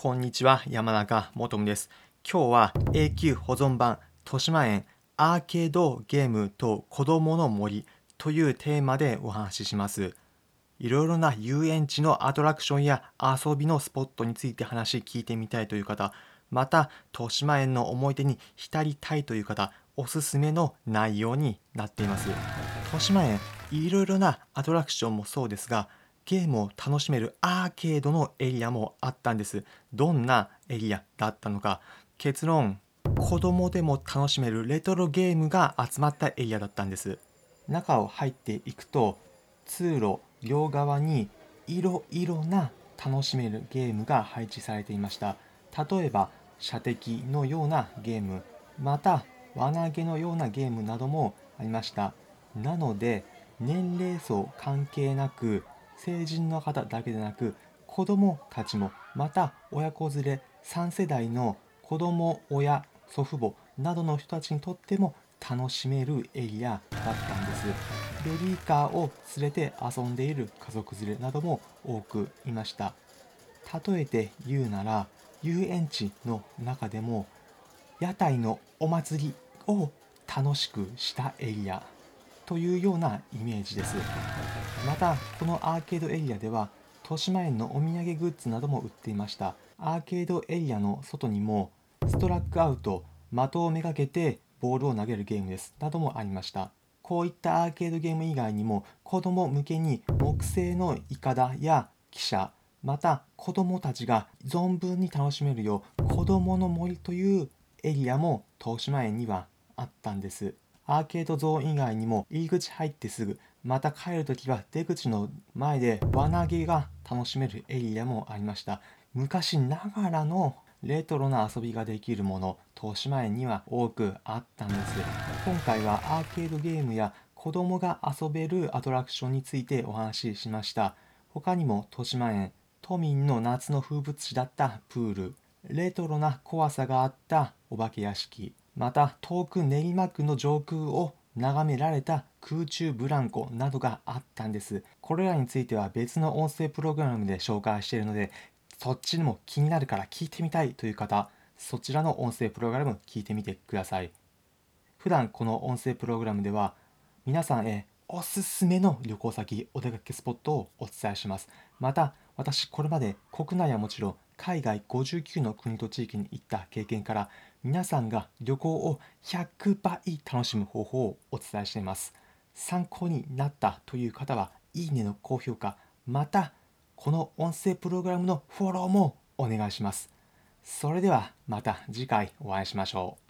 こんにちは、山中もとむです。今日は永久保存版豊島園アーケードゲームと子供の森というテーマでお話しします。いろいろな遊園地のアトラクションや遊びのスポットについて話聞いてみたいという方、また豊島園の思い出に浸りたいという方、おすすめの内容になっています。豊島園、いろいろなアトラクションもそうですが、ゲームを楽しめるアーケードのエリアもあったんです。どんなエリアだったのか。結論、子供でも楽しめるレトロゲームが集まったエリアだったんです。中を入っていくと、通路両側にいろいろな楽しめるゲームが配置されていました。例えば、射的のようなゲーム、また輪投げのようなゲームなどもありました。なので、年齢層関係なく成人の方だけでなく子どもたちもまた親子連れ3世代の子ども親祖父母などの人たちにとっても楽しめるエリアだったんです。ベビーカーを連れて遊んでいる家族連れなども多くいました。例えて言うなら遊園地の中でも屋台のお祭りを楽しくしたエリアというようなイメージです。またこのアーケードエリアでは豊島園のお土産グッズなども売っていました。アーケードエリアの外にもストラックアウト的をめがけてボールを投げるゲームです。などもありました。こういったアーケードゲーム以外にも子供向けに木製のイカダや汽車また子供たちが存分に楽しめるよう子供の森というエリアも東島園にはあったんです。アーケードゾーン以外にも入り口入ってすぐまた帰るときは出口の前で輪投げが楽しめるエリアもありました。昔ながらのレトロな遊びができるもの東島園には多くあったんです。今回はアーケードゲームや子供が遊べるアトラクションについてお話ししました。他にも豊島園都民の夏の風物詩だったプール。レトロな怖さがあったお化け屋敷。また遠く練馬区の上空を眺められた空中ブランコなどがあったんです。これらについては別の音声プログラムで紹介しているので、そっちにも気になるから聞いてみたいという方、そちらの音声プログラム聞いてみてください。普段この音声プログラムでは皆さんへおすすめの旅行先、お出かけスポットをお伝えします。また、私これまで国内はもちろん海外59の国と地域に行った経験から皆さんが旅行を100倍楽しむ方法をお伝えしています。参考になったという方は、いいねの高評価、また、この音声プログラムのフォローもお願いします。それではまた次回お会いしましょう。